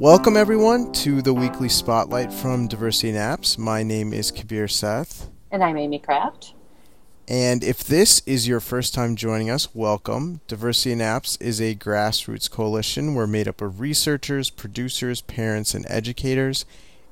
Welcome, everyone, to the weekly spotlight from Diversity in Apps. My name is Kabir Seth. And I'm Amy Kraft. And if this is your first time joining us, welcome. Diversity in Apps is a grassroots coalition. We're made up of researchers, producers, parents, and educators.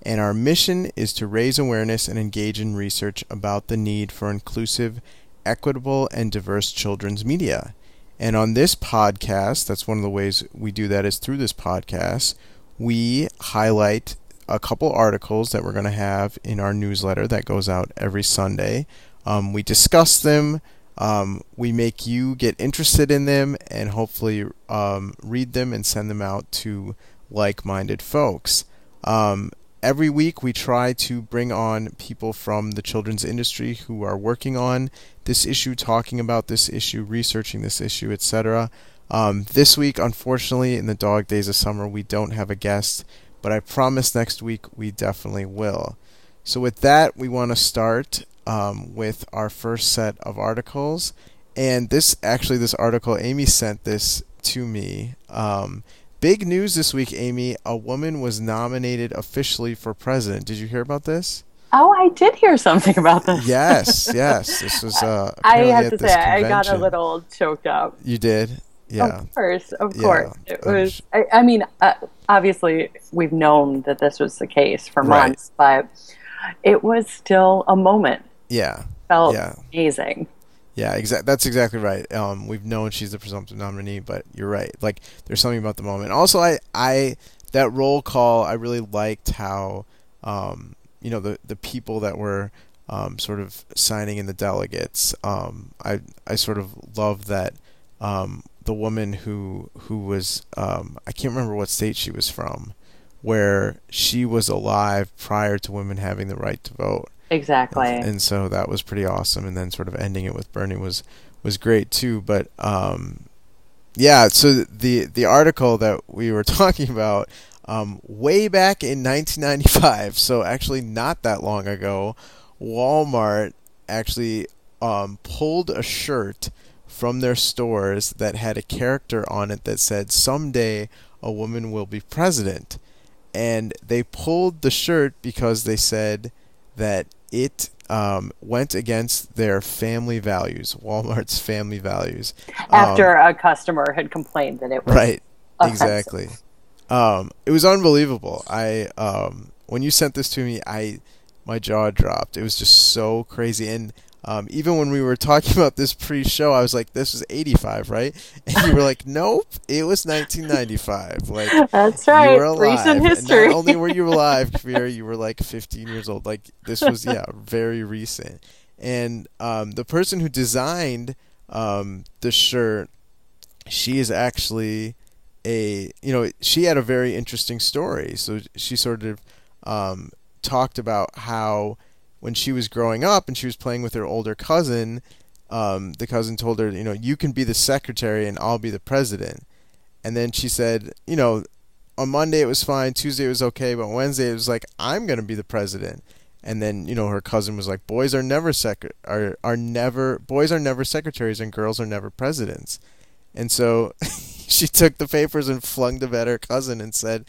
And our mission is to raise awareness and engage in research about the need for inclusive, equitable, and diverse children's media. And on this podcast, that's one of the ways we do that is through this podcast we highlight a couple articles that we're going to have in our newsletter that goes out every Sunday. Um, we discuss them. Um, we make you get interested in them and hopefully um, read them and send them out to like minded folks. Um, every week, we try to bring on people from the children's industry who are working on this issue, talking about this issue, researching this issue, etc. Um, this week, unfortunately, in the dog days of summer, we don't have a guest, but I promise next week we definitely will. So, with that, we want to start um, with our first set of articles. And this actually, this article, Amy sent this to me. Um, big news this week, Amy. A woman was nominated officially for president. Did you hear about this? Oh, I did hear something about this. yes, yes. This was. Uh, I have to say, convention. I got a little choked up. You did. Yeah. Of course, of course. Yeah. It was. I, I mean, uh, obviously, we've known that this was the case for months, right. but it was still a moment. Yeah. Felt yeah. amazing. Yeah, exactly. That's exactly right. Um, we've known she's the presumptive nominee, but you're right. Like, there's something about the moment. Also, I, I, that roll call, I really liked how, um, you know, the the people that were um, sort of signing in the delegates. Um, I, I sort of love that. The woman who who was um, I can't remember what state she was from, where she was alive prior to women having the right to vote. Exactly. And, and so that was pretty awesome. And then sort of ending it with Bernie was was great too. But um, yeah, so the the article that we were talking about um, way back in 1995, so actually not that long ago, Walmart actually um, pulled a shirt from their stores that had a character on it that said, Someday a woman will be president. And they pulled the shirt because they said that it um, went against their family values, Walmart's family values. After um, a customer had complained that it was right, offensive. exactly. Um, it was unbelievable. I um, when you sent this to me, I my jaw dropped. It was just so crazy, and um, even when we were talking about this pre-show, I was like, "This was '85, right?" And you were like, "Nope, it was 1995." Like that's right. You were alive. Recent history. And not only were you alive, Kabir, you were like 15 years old. Like this was yeah, very recent. And um, the person who designed um, the shirt, she is actually a you know she had a very interesting story. So she sort of um, talked about how when she was growing up and she was playing with her older cousin, um, the cousin told her, you know, you can be the secretary and I'll be the president. And then she said, you know, on Monday it was fine, Tuesday it was okay, but Wednesday it was like I'm going to be the president. And then you know her cousin was like, boys are never sec are are never boys are never secretaries and girls are never presidents. And so she took the papers and flung them at her cousin and said,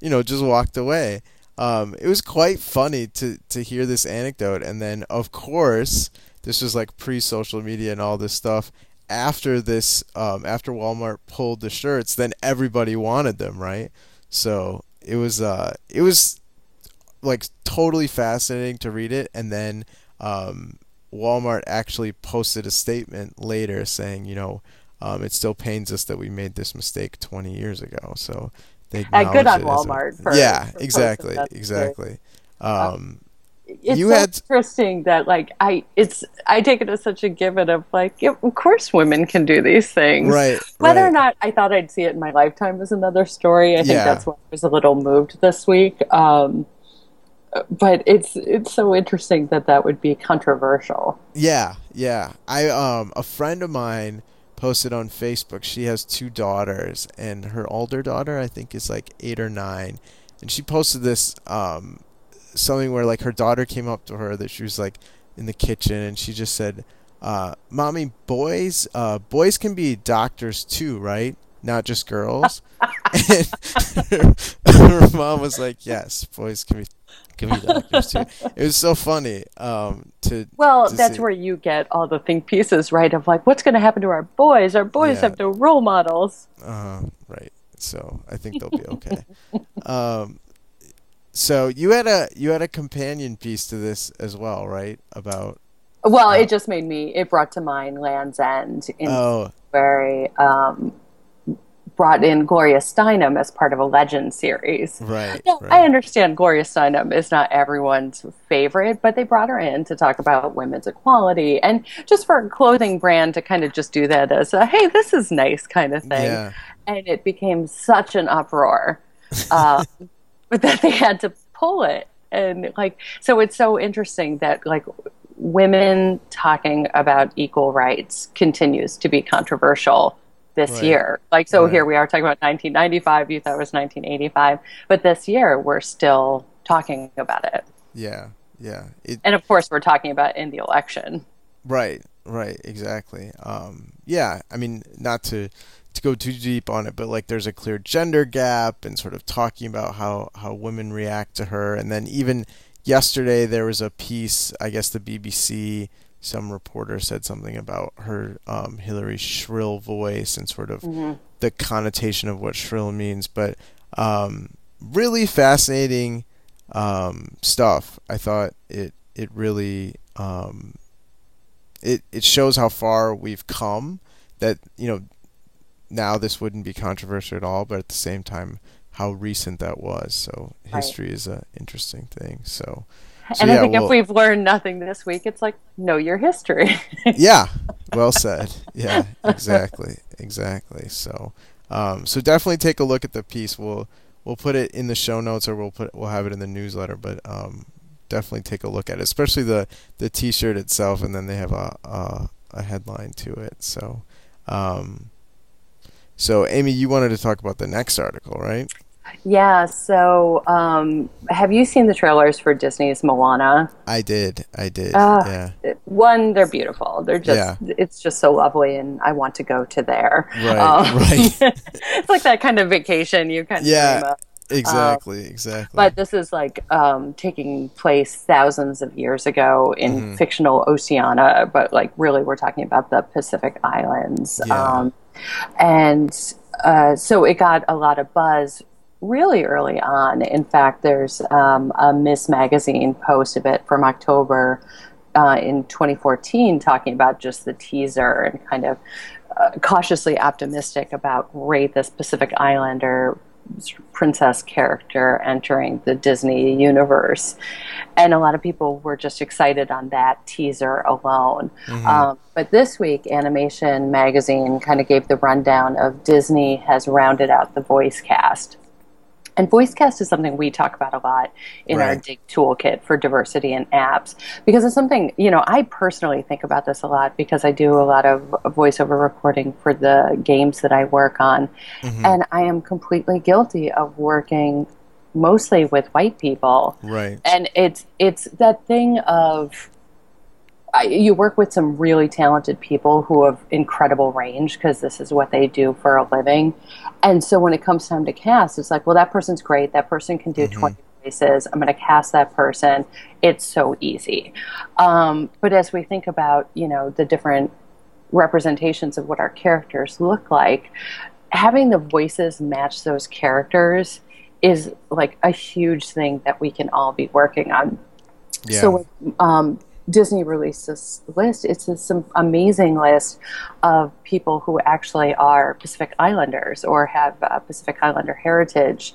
you know, just walked away um, it was quite funny to to hear this anecdote, and then of course this was like pre social media and all this stuff. After this, um, after Walmart pulled the shirts, then everybody wanted them, right? So it was uh, it was like totally fascinating to read it, and then um, Walmart actually posted a statement later saying, you know, um, it still pains us that we made this mistake 20 years ago. So they uh, good on Walmart. For, yeah, for exactly, exactly. Um, it's you so had interesting that like I it's I take it as such a given of like yeah, of course women can do these things right whether right. or not I thought I'd see it in my lifetime is another story I think yeah. that's why I was a little moved this week um, but it's it's so interesting that that would be controversial yeah yeah I um a friend of mine posted on Facebook. She has two daughters, and her older daughter, I think, is like eight or nine. And she posted this um, something where like her daughter came up to her that she was like in the kitchen, and she just said, uh, "Mommy, boys, uh, boys can be doctors too, right? Not just girls." and her, mom was like, "Yes, boys can be can be doctors too." It was so funny um, to. Well, to that's see. where you get all the think pieces, right? Of like, what's going to happen to our boys? Our boys Yeah. have no role models. Uh, right. So I think they'll be okay. um, so you had a you had a companion piece to this as well, right? About Well, it just made me. It brought to mind Lands' End in oh very um, brought in Gloria Steinem as part of a Legend series. right, Now, right. I understand Gloria Steinem is not everyone's favorite, but they brought her in to talk about women's equality and just for a clothing brand to kind of just do that as a hey, this is nice kind of thing. yeah, And it became such an uproar um, that they had to pull it. And like, so it's so interesting that like women talking about equal rights continues to be controversial this Right. year. Like, so Right. here we are talking about 1995. You thought it was 1985, but this year we're still talking about it. yeah, yeah. It And of course, we're talking about in the election. Right, right, exactly. Um, yeah, I mean, not to to go too deep on it, but like there's a clear gender gap, and sort of talking about how how women react to her, and then even yesterday there was a piece, I guess the BBC, some reporter said something about her um, Hillary's shrill voice and sort of the connotation of what shrill means, but um, really fascinating um, stuff. I thought it it really um, it it shows how far we've come. That you know now this wouldn't be controversial at all, but at the same time how recent that was. So Right. history is an interesting thing. So, so and yeah, I think well- if we've learned nothing this week, it's like know your history. yeah, well said. Yeah, exactly, exactly. So, um, so definitely take a look at the piece. We'll we'll put it in the show notes, or we'll put we'll have it in the newsletter. But um, definitely take a look at it, especially the the T-shirt itself, and then they have a a, a headline to it. So, um, so Amy, you wanted to talk about the next article, right? Yeah. So, um, have you seen the trailers for Disney's Moana? I did, I did. Ah. yeah, One, they're beautiful. They're just, it's just so lovely, and I want to go to there. Right, Um, right. it's like that kind of vacation you kind of Yeah. exactly, exactly. But this is like um, taking place thousands of years ago in Mm-hmm. fictional Oceania, but like really we're talking about the Pacific Islands. Yeah. Um, and uh, so it got a lot of buzz really early on. In fact, there's um, a Ms. Magazine post of it from October uh, in 2014 talking about just the teaser and kind of uh, cautiously optimistic about great this Pacific Islander princess character entering the Disney universe. And a lot of people were just excited on that teaser alone. Um, but this week, Animation Magazine kind of gave the rundown of Disney has rounded out the voice cast. And voice cast is something we talk about a lot in our Dig toolkit for diversity in apps because it's something, you know, I personally think about this a lot because I do a lot of voiceover recording for the games that I work on. Mm-hmm. And I am completely guilty of working mostly with white people right. and it's it's that thing of you work with some really talented people who have incredible range because this is what they do for a living. And so when it comes time to cast it's like well that person's great. That person can do 20 voices i'm going to cast that person. It's so easy. Um, but as we think about you know the different representations of what our characters look like having the voices match those characters is like a huge thing that we can all be working on. Yeah. so um, Disney released this list, it's this am- amazing list of people who actually are Pacific Islanders or have uh, Pacific Islander heritage.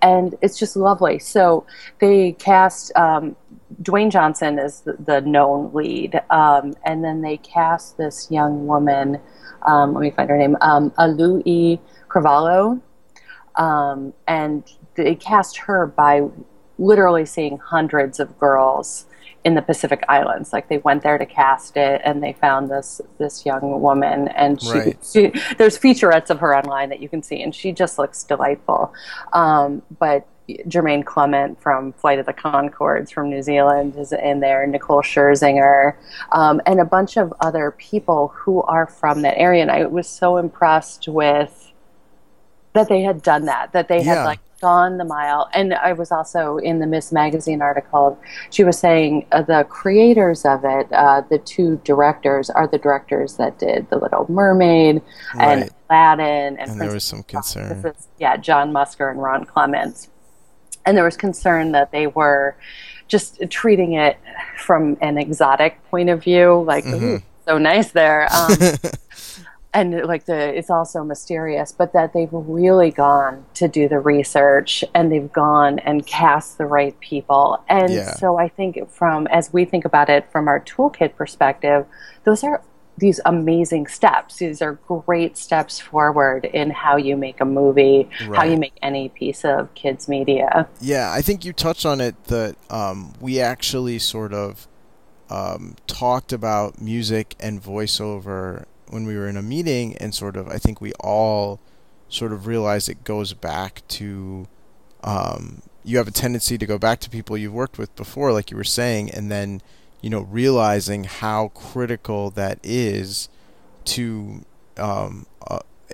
And it's just lovely. So they cast um, Dwayne Johnson as the, the known lead. Um, and then they cast this young woman, um, let me find her name, um, Auli'i Cravalho. Um, and they cast her by literally seeing hundreds of girls in the Pacific Islands. Like they went there to cast it, and they found this this young woman, and she, Right. she there's featurettes of her online that you can see, and she just looks delightful. Um, but Jermaine Clement from Flight of the Conchords from New Zealand is in there, Nicole Scherzinger, um, and a bunch of other people who are from that area. And I was so impressed with that they had done that, that they Yeah. had like gone the mile. And I was also in the Ms. Magazine article. She was saying uh, the creators of it, uh, the two directors, are the directors that did The Little Mermaid and Right. Aladdin and, And there was some concern. This is, yeah, John Musker and Ron Clements. And there was concern that they were just treating it from an exotic point of view, like, Mm-hmm. so nice there. Um, and like the it's also mysterious but that they've really gone to do the research and they've gone and cast the right people. And Yeah. so i think from as we think about it from our toolkit perspective those are these amazing steps. These are great steps forward in how you make a movie how you make any piece of kids media. Yeah, I think you touched on it that um, we actually sort of um, talked about music and voiceover when we were in a meeting, and sort of I think we all sort of realized it goes back to um, you have a tendency to go back to people you've worked with before, like you were saying, and then you know realizing how critical that is to um,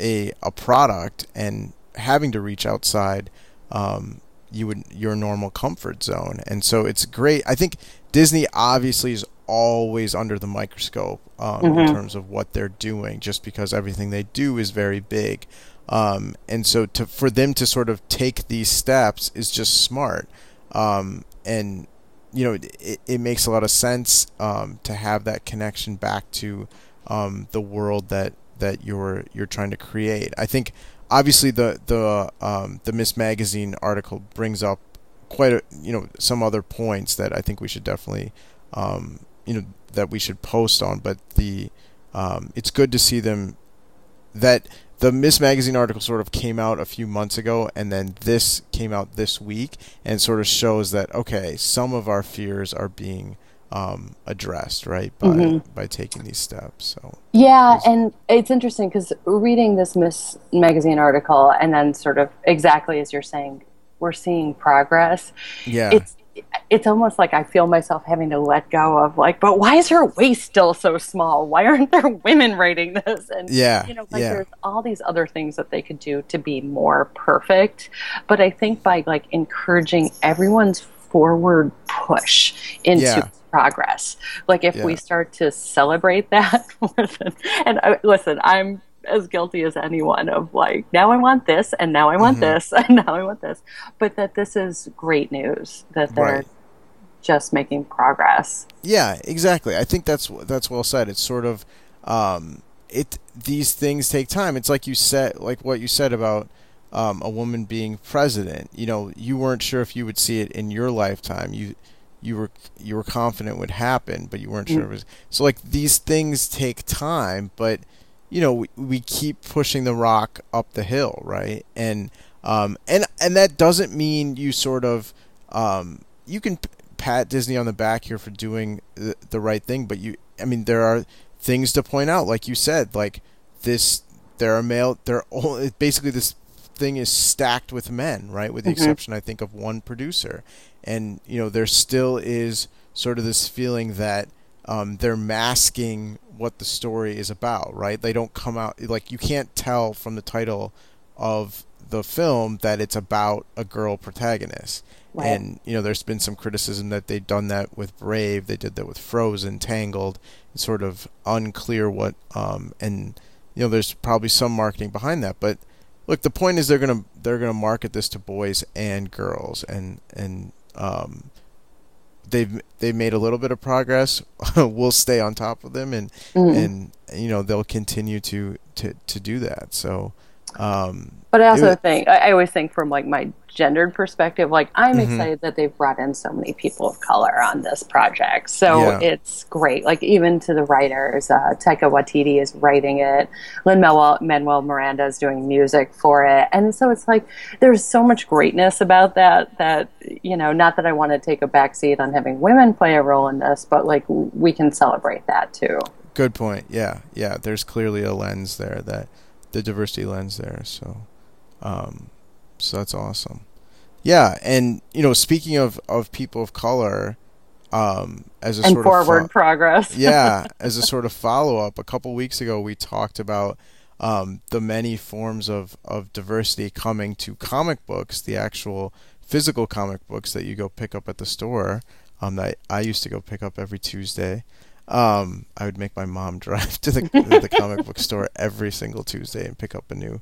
a, a product and having to reach outside um, you would your normal comfort zone. And so it's great. I think disney obviously is always under the microscope um, in Mhm. terms of what they're doing just because everything they do is very big um, and so to for them to sort of take these steps is just smart um, and you know it, it makes a lot of sense um, to have that connection back to um, the world that that you're you're trying to create. I think obviously the the um, the Ms. Magazine article brings up quite a you know some other points that I think we should definitely um, you know that we should post on. But the um, it's good to see them that the Ms. Magazine article sort of came out a few months ago, and then this came out this week, and sort of shows that okay, some of our fears are being um, addressed, right, by Mhm. by taking these steps. So Yeah, Yes. and it's interesting because reading this Ms. Magazine article and then sort of exactly as you're saying, we're seeing progress. yeah, It's it's almost like I feel myself having to let go of like, but why is her waist still so small? Why aren't there women writing this? And Yeah, you know, like yeah. there's all these other things that they could do to be more perfect. But I think by like encouraging everyone's forward push into Yeah. progress. Like if we start to celebrate that and I, listen, I'm as guilty as anyone of like now I want this and now I want Mhm. this and now I want this, but that this is great news that they're Right. just making progress. Yeah, exactly. I think that's that's well said. It's sort of um, it. These things take time. It's like you said, like what you said about um, a woman being president. You know, you weren't sure if you would see it in your lifetime. You you were you were confident it would happen, but you weren't sure it was. So like these things take time, but you know we, we keep pushing the rock up the hill, right? And um, and and that doesn't mean you sort of um, you can p- pat Disney on the back here for doing the, the right thing, but you, I mean, there are things to point out, like you said, like this. There are male. There are basically this thing is stacked with men, right? With the Mhm. exception, I think, of one producer, and you know, there still is sort of this feeling that um, they're masking what the story is about, right? They don't come out like you can't tell from the title of the film that it's about a girl protagonist. Right. And you know, there's been some criticism that they've done that with Brave. They did that with Frozen, Tangled. It's sort of unclear what. Um, and you know, there's probably some marketing behind that. But look, the point is they're gonna they're gonna market this to boys and girls, and and um, they've they've made a little bit of progress. we'll stay on top of them, and Mm. and you know they'll continue to to to do that. So. Um, But I also It- think I I always think from like my gendered perspective, like I'm Mhm. excited that they've brought in so many people of color on this project. So Yeah. it's great. Like even to the writers, uh, Taika Waititi is writing it. Lin Manuel Miranda is doing music for it, and so it's like there's so much greatness about that. That you know, not that I want to take a backseat on having women play a role in this, but like we can celebrate that too. Good point. Yeah, yeah. There's clearly a lens there that the diversity lens there. So, um, so that's awesome. Yeah, and you know, speaking of of people of color, um, as a and sort forward of fo- progress. yeah, as a sort of follow up, a couple weeks ago we talked about um, the many forms of, of diversity coming to comic books, the actual physical comic books that you go pick up at the store, um, that I used to go pick up every Tuesday. Um, I would make my mom drive to the, the comic book store every single Tuesday and pick up a new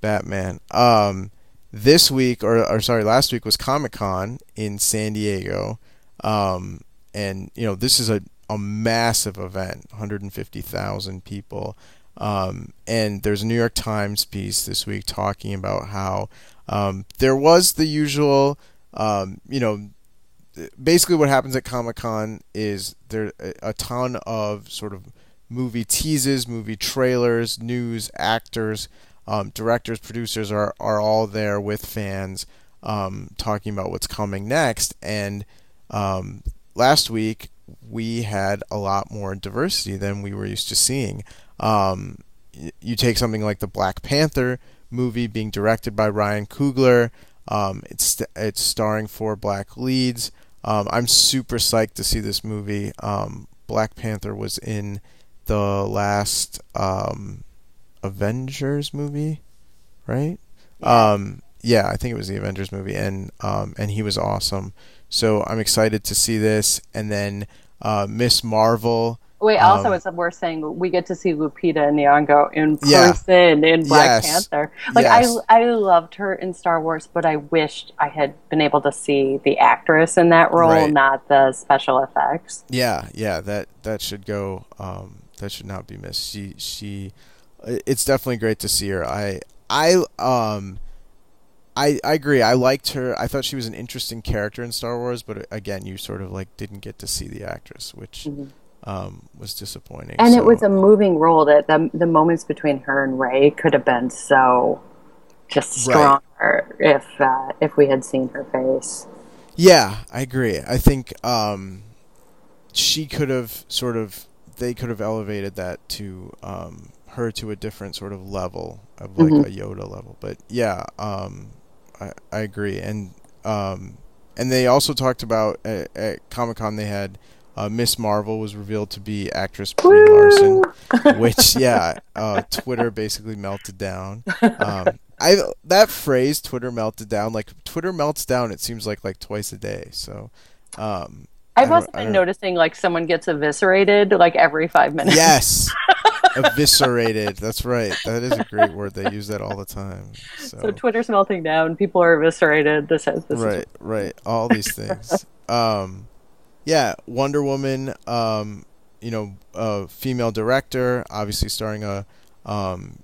Batman. Um, this week, or, or sorry, last week was Comic Con in San Diego. Um, and, you know, this is a, a massive event 150,000 people. Um, and there's a New York Times piece this week talking about how um, there was the usual, um, you know, basically what happens at Comic Con is there a ton of sort of movie teases, movie trailers, news, actors, um, directors, producers are are all there with fans um, talking about what's coming next. And um, last week we had a lot more diversity than we were used to seeing. Um, you take something like the Black Panther movie being directed by Ryan Coogler. Um, it's it's starring four black leads. Um, I'm super psyched to see this movie. Um, Black Panther was in the last um, Avengers movie, right? Yeah. Um, yeah, I think it was the Avengers movie, and um, and he was awesome. So I'm excited to see this, and then uh, Miss Marvel. Wait, also, um, it's worth saying we get to see Lupita Nyong'o in person yeah. in Black yes. Panther. Like yes. I, I loved her in Star Wars, but I wished I had been able to see the actress in that role, right. not the special effects. Yeah, yeah, that that should go. Um, that should not be missed. She she, it's definitely great to see her. I I um. I, I agree. I liked her. I thought she was an interesting character in Star Wars, but again, you sort of like didn't get to see the actress, which mm-hmm um, was disappointing. And so. it was a moving role that the, the moments between her and Rey could have been so just stronger right. if uh, if we had seen her face. Yeah, I agree. I think um, she could have sort of they could have elevated that to um, her to a different sort of level of like mm-hmm. a Yoda level. But yeah, um, I I agree. And um, and they also talked about at, at Comic Con they had uh, Miss Marvel was revealed to be actress Brie Larson, which yeah, uh, Twitter basically melted down. Um, I that phrase Twitter melted down like Twitter melts down. It seems like like twice a day. So. Um, I've also been noticing like someone gets eviscerated like every five minutes. Yes, eviscerated. That's right. That is a great word. They use that all the time. So, so Twitter's melting down. People are eviscerated. This has this. Right, is- right. All these things. um, yeah, Wonder Woman. Um, you know, a female director, obviously starring a um,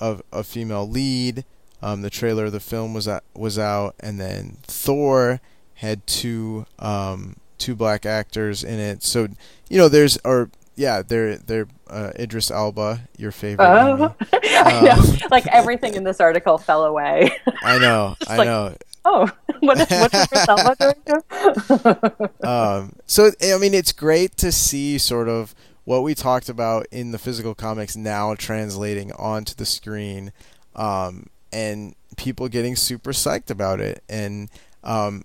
a, a female lead. Um, the trailer of the film was at, was out, and then Thor had two um, two black actors in it. So you know, there's or yeah, they're they're uh, Idris Elba, your favorite. Oh, I know. Um, like everything in this article fell away. I know, I like, know oh, what is, what's Selma doing? um, so I mean, it's great to see sort of what we talked about in the physical comics now translating onto the screen, um, and people getting super psyched about it. And um,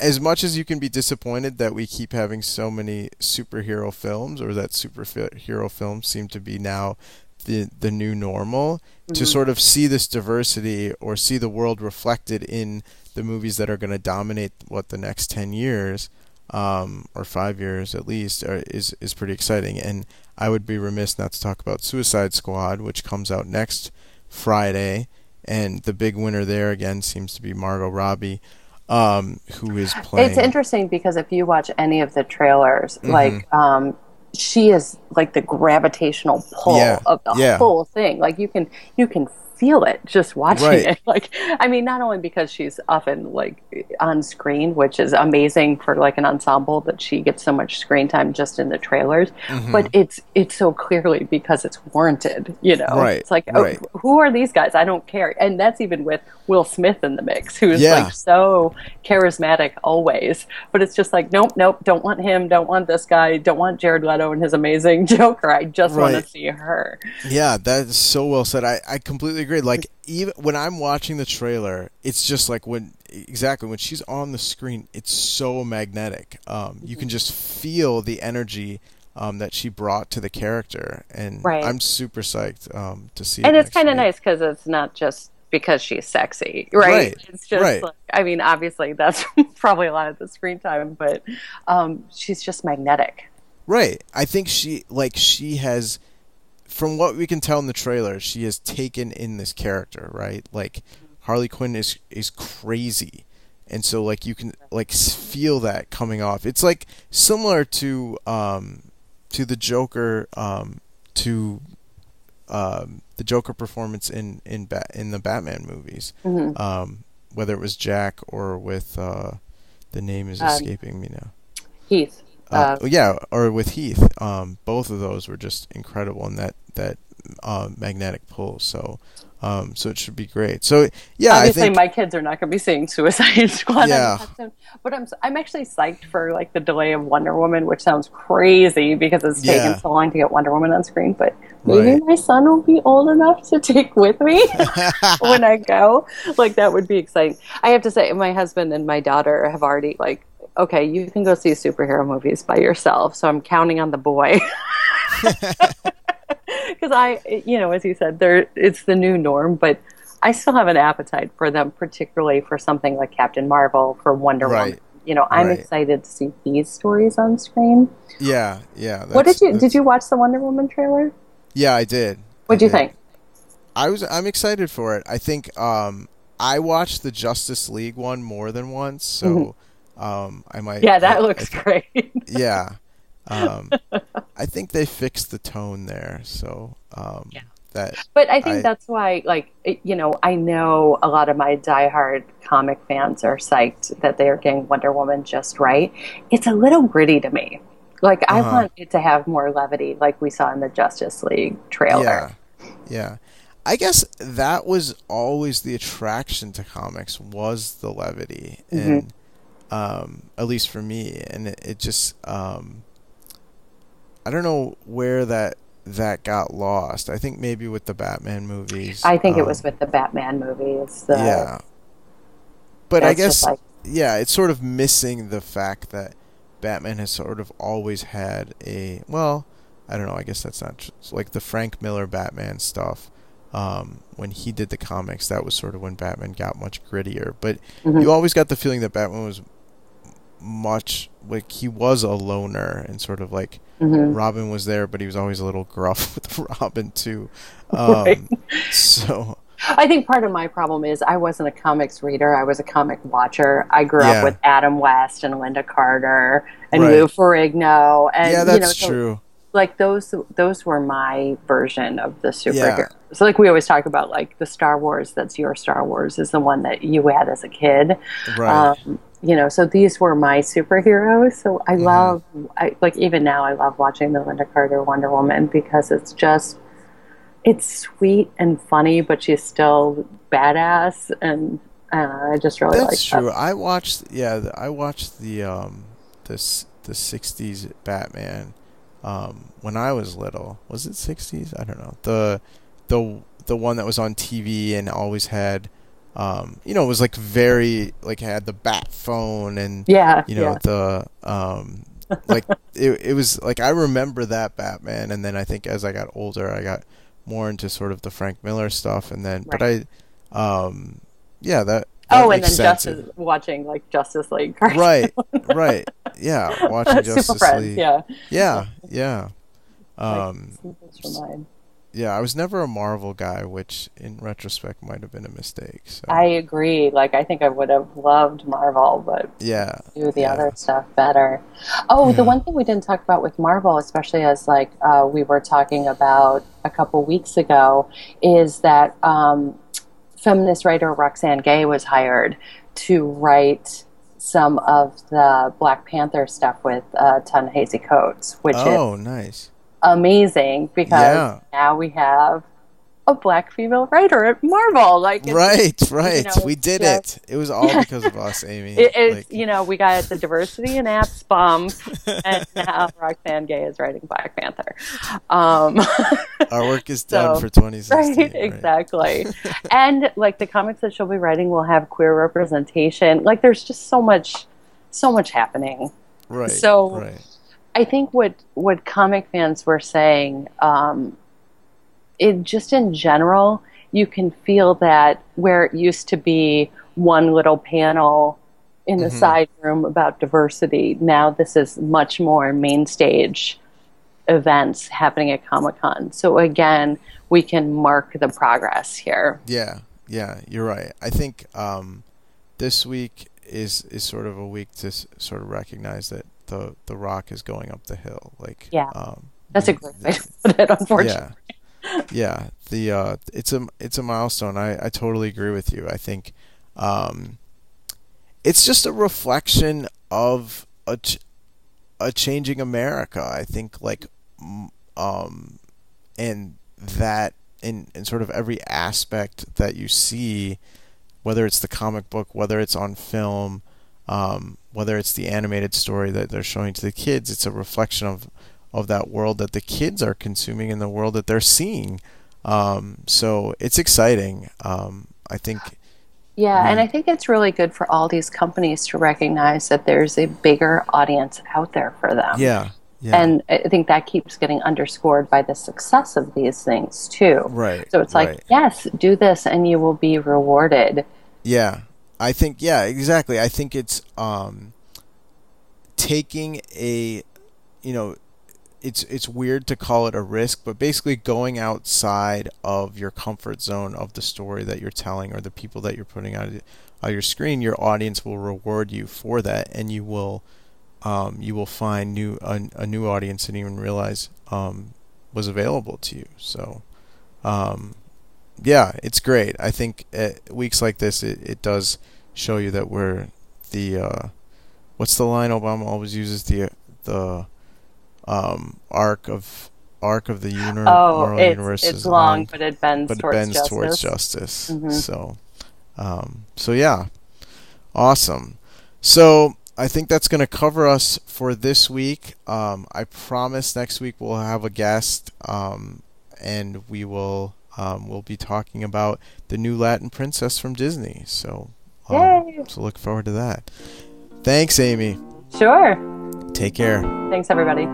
as much as you can be disappointed that we keep having so many superhero films, or that superhero films seem to be now the the new normal mm-hmm. to sort of see this diversity or see the world reflected in the movies that are going to dominate what the next 10 years um, or 5 years at least are, is is pretty exciting and I would be remiss not to talk about Suicide Squad which comes out next Friday and the big winner there again seems to be Margot Robbie um, who is playing It's interesting because if you watch any of the trailers mm-hmm. like um, she is like the gravitational pull yeah. of the yeah. whole thing. Like you can you can feel it just watching right. it. Like, I mean, not only because she's often like on screen, which is amazing for like an ensemble that she gets so much screen time just in the trailers, mm-hmm. but it's it's so clearly because it's warranted. You know, right? It's like, oh, right. who are these guys? I don't care. And that's even with Will Smith in the mix, who's yeah. like so charismatic always. But it's just like, nope, nope, don't want him. Don't want this guy. Don't want Jared Leto and his amazing Joker. I just right. want to see her. Yeah, that's so well said. I I completely agree agree. Like even when I'm watching the trailer, it's just like when exactly when she's on the screen, it's so magnetic. Um, you can just feel the energy um, that she brought to the character, and Right. I'm super psyched um, to see. and it it's kind of nice because it's not just because she's sexy, right? Right, It's just right. like, I mean, obviously that's probably a lot of the screen time, but um, she's just magnetic. Right. I think she like she has from what we can tell in the trailer, she has taken in this character, right? Like Harley Quinn is is crazy. And so like you can like feel that coming off. It's like similar to um to the Joker um to um the Joker performance in in Bat in the Batman movies. Mhm. Um whether it was Jack or with uh the name is Um, escaping me now. Heath. Uh, Uh, yeah, or with Heath. Um, both of those were just incredible in that that uh, magnetic pull. So, um, so it should be great. So, yeah, Obviously, I think my kids are not going to be seeing Suicide Squad Yeah. But I'm I'm actually psyched for like the delay of Wonder Woman, which sounds crazy because it's Yeah. taken so long to get Wonder Woman on screen. But maybe Right. my son will be old enough to take with me when I go. Like that would be exciting. I have to say, my husband and my daughter have already like. Okay, you can go see superhero movies by yourself. So I'm counting on the boy. because I, you know, as you said, there it's the new norm, but I still have an appetite for them, particularly for something like Captain Marvel, for Wonder Right. Woman. You know, I'm Right. excited to see these stories on screen. yeah, yeah. what did you that's- did you watch the Wonder Woman trailer? Yeah, I did. What do you think? I was. I'm excited for it. I think um, I watched the Justice League one more than once, so um, I might. Mm-hmm. Yeah, that I- looks great. yeah. Um, I think they fixed the tone there, so um, Yeah. that But I think I- that's why, like, you know, I know a lot of my diehard comic fans are psyched that they are getting Wonder Woman just right. It's a little gritty to me. Like, I Uh-huh. want it to have more levity, like we saw in the Justice League trailer. Yeah, yeah. I guess that was always the attraction to comics was the levity, Mm-hmm. Um, at least for me, and it, it just um, I don't know where that that got lost. I think maybe with the Batman movies. I think it um, was with the Batman movies. The, yeah, but I guess like- yeah, it's sort of missing the fact that Batman has sort of always had a well, I don't know. I guess that's not tr- like the Frank Miller Batman stuff. Um, when he did the comics, that was sort of when Batman got much grittier. But Mhm. you always got the feeling that Batman was much like he was a loner and sort of like Mhm. Robin was there, but he was always a little gruff with Robin too. Um, Right. So I think part of my problem is I wasn't a comics reader. I was a comic watcher. I grew Yeah. up with Adam West and Lynda Carter and Right. Lou Ferrigno. And, yeah, you that's know, so, true. like those those were my version of the superhero. Yeah. So like we always talk about like the Star Wars that's your Star Wars is the one that you had as a kid. Right. Um, you know, so these were my superheroes. So I Mhm. love I like even now I love watching the Lynda Carter Wonder Woman because it's just it's sweet and funny, but she's still badass and uh, I just really That's like true. that. I watched. Yeah, I watched the um this the '60s Batman um when I was little. Was it '60s? I don't know. The the the one that was on TV and always had um you know it was like very like had the bat phone and Yeah, you know yeah. the um like it it was like I remember that Batman and then I think as I got older I got more into sort of the Frank Miller stuff and then but I um yeah that, that Oh, and then sense. Justice watching like Justice League. right right yeah watching Justice Friends, League yeah. yeah yeah um mine. Yeah I was never a Marvel guy which in retrospect might have been a mistake so I agree. Like I think I would have loved Marvel, but yeah do the yeah. other stuff better. Oh, the one thing we didn't talk about with Marvel, especially as like uh, we were talking about a couple weeks ago, is that um, feminist writer Roxane Gay was hired to write some of the Black Panther stuff with uh, Ta-Nehisi Coates, which is oh nice amazing because Yeah. now we have a black female writer at Marvel. Like right right know, we did it it was all because of us Amy It, Like- you know we got the diversity in apps bump, and now Roxane Gay is writing Black Panther. Um, Our work is done So- for 2016. right, exactly. and like the comics that she'll be writing will have queer representation. Like there's just so much, so much happening. Right. So- right. I think what what comic fans were saying, um, it just in general, you can feel that where it used to be one little panel in the mm-hmm. side room about diversity, now this is much more main stage events happening at Comic Con. So again, we can mark the progress here. Yeah, yeah, you're right. I think um, this week is is sort of a week to s- sort of recognize that the the rock is going up the hill. Like, yeah, um, that's a great way to put it. Unfortunately, yeah, yeah. The uh, it's a it's a milestone. I I totally agree with you. I think um, it's just a reflection of a ch- a changing America. I think like um, and that in in sort of every aspect that you see, whether it's the comic book, whether it's on film, um, whether it's the animated story that they're showing to the kids, it's a reflection of of that world that the kids are consuming and the world that they're seeing. Um, so it's exciting. Um, I think. Yeah, and I think it's really good for all these companies to recognize that there's a bigger audience out there for them. Yeah, yeah. And I think that keeps getting underscored by the success of these things too. Right. So it's like, right. yes, do this and you will be rewarded. Yeah. I think yeah, exactly. I think it's um taking a you know, it's it's weird to call it a risk, but basically going outside of your comfort zone of the story that you're telling or the people that you're putting on, on your screen, your audience will reward you for that and you will um, you will find new a, a, new audience and even realize um, was available to you. So, um, yeah, it's great. I think at weeks like this, it, it does show you that we're the uh, what's the line Obama always uses the the um, arc of arc of the uni- oh, it's, universe. It's long, long, but it bends but towards it bends justice. towards justice. Mm-hmm. So, um, so yeah, awesome. So I think that's going to cover us for this week. Um, I promise next week we'll have a guest, um, and we will um, we'll be talking about the new Latin princess from Disney. So, um, so look forward to that. Thanks, Amy. Sure. Take care. Thanks, everybody.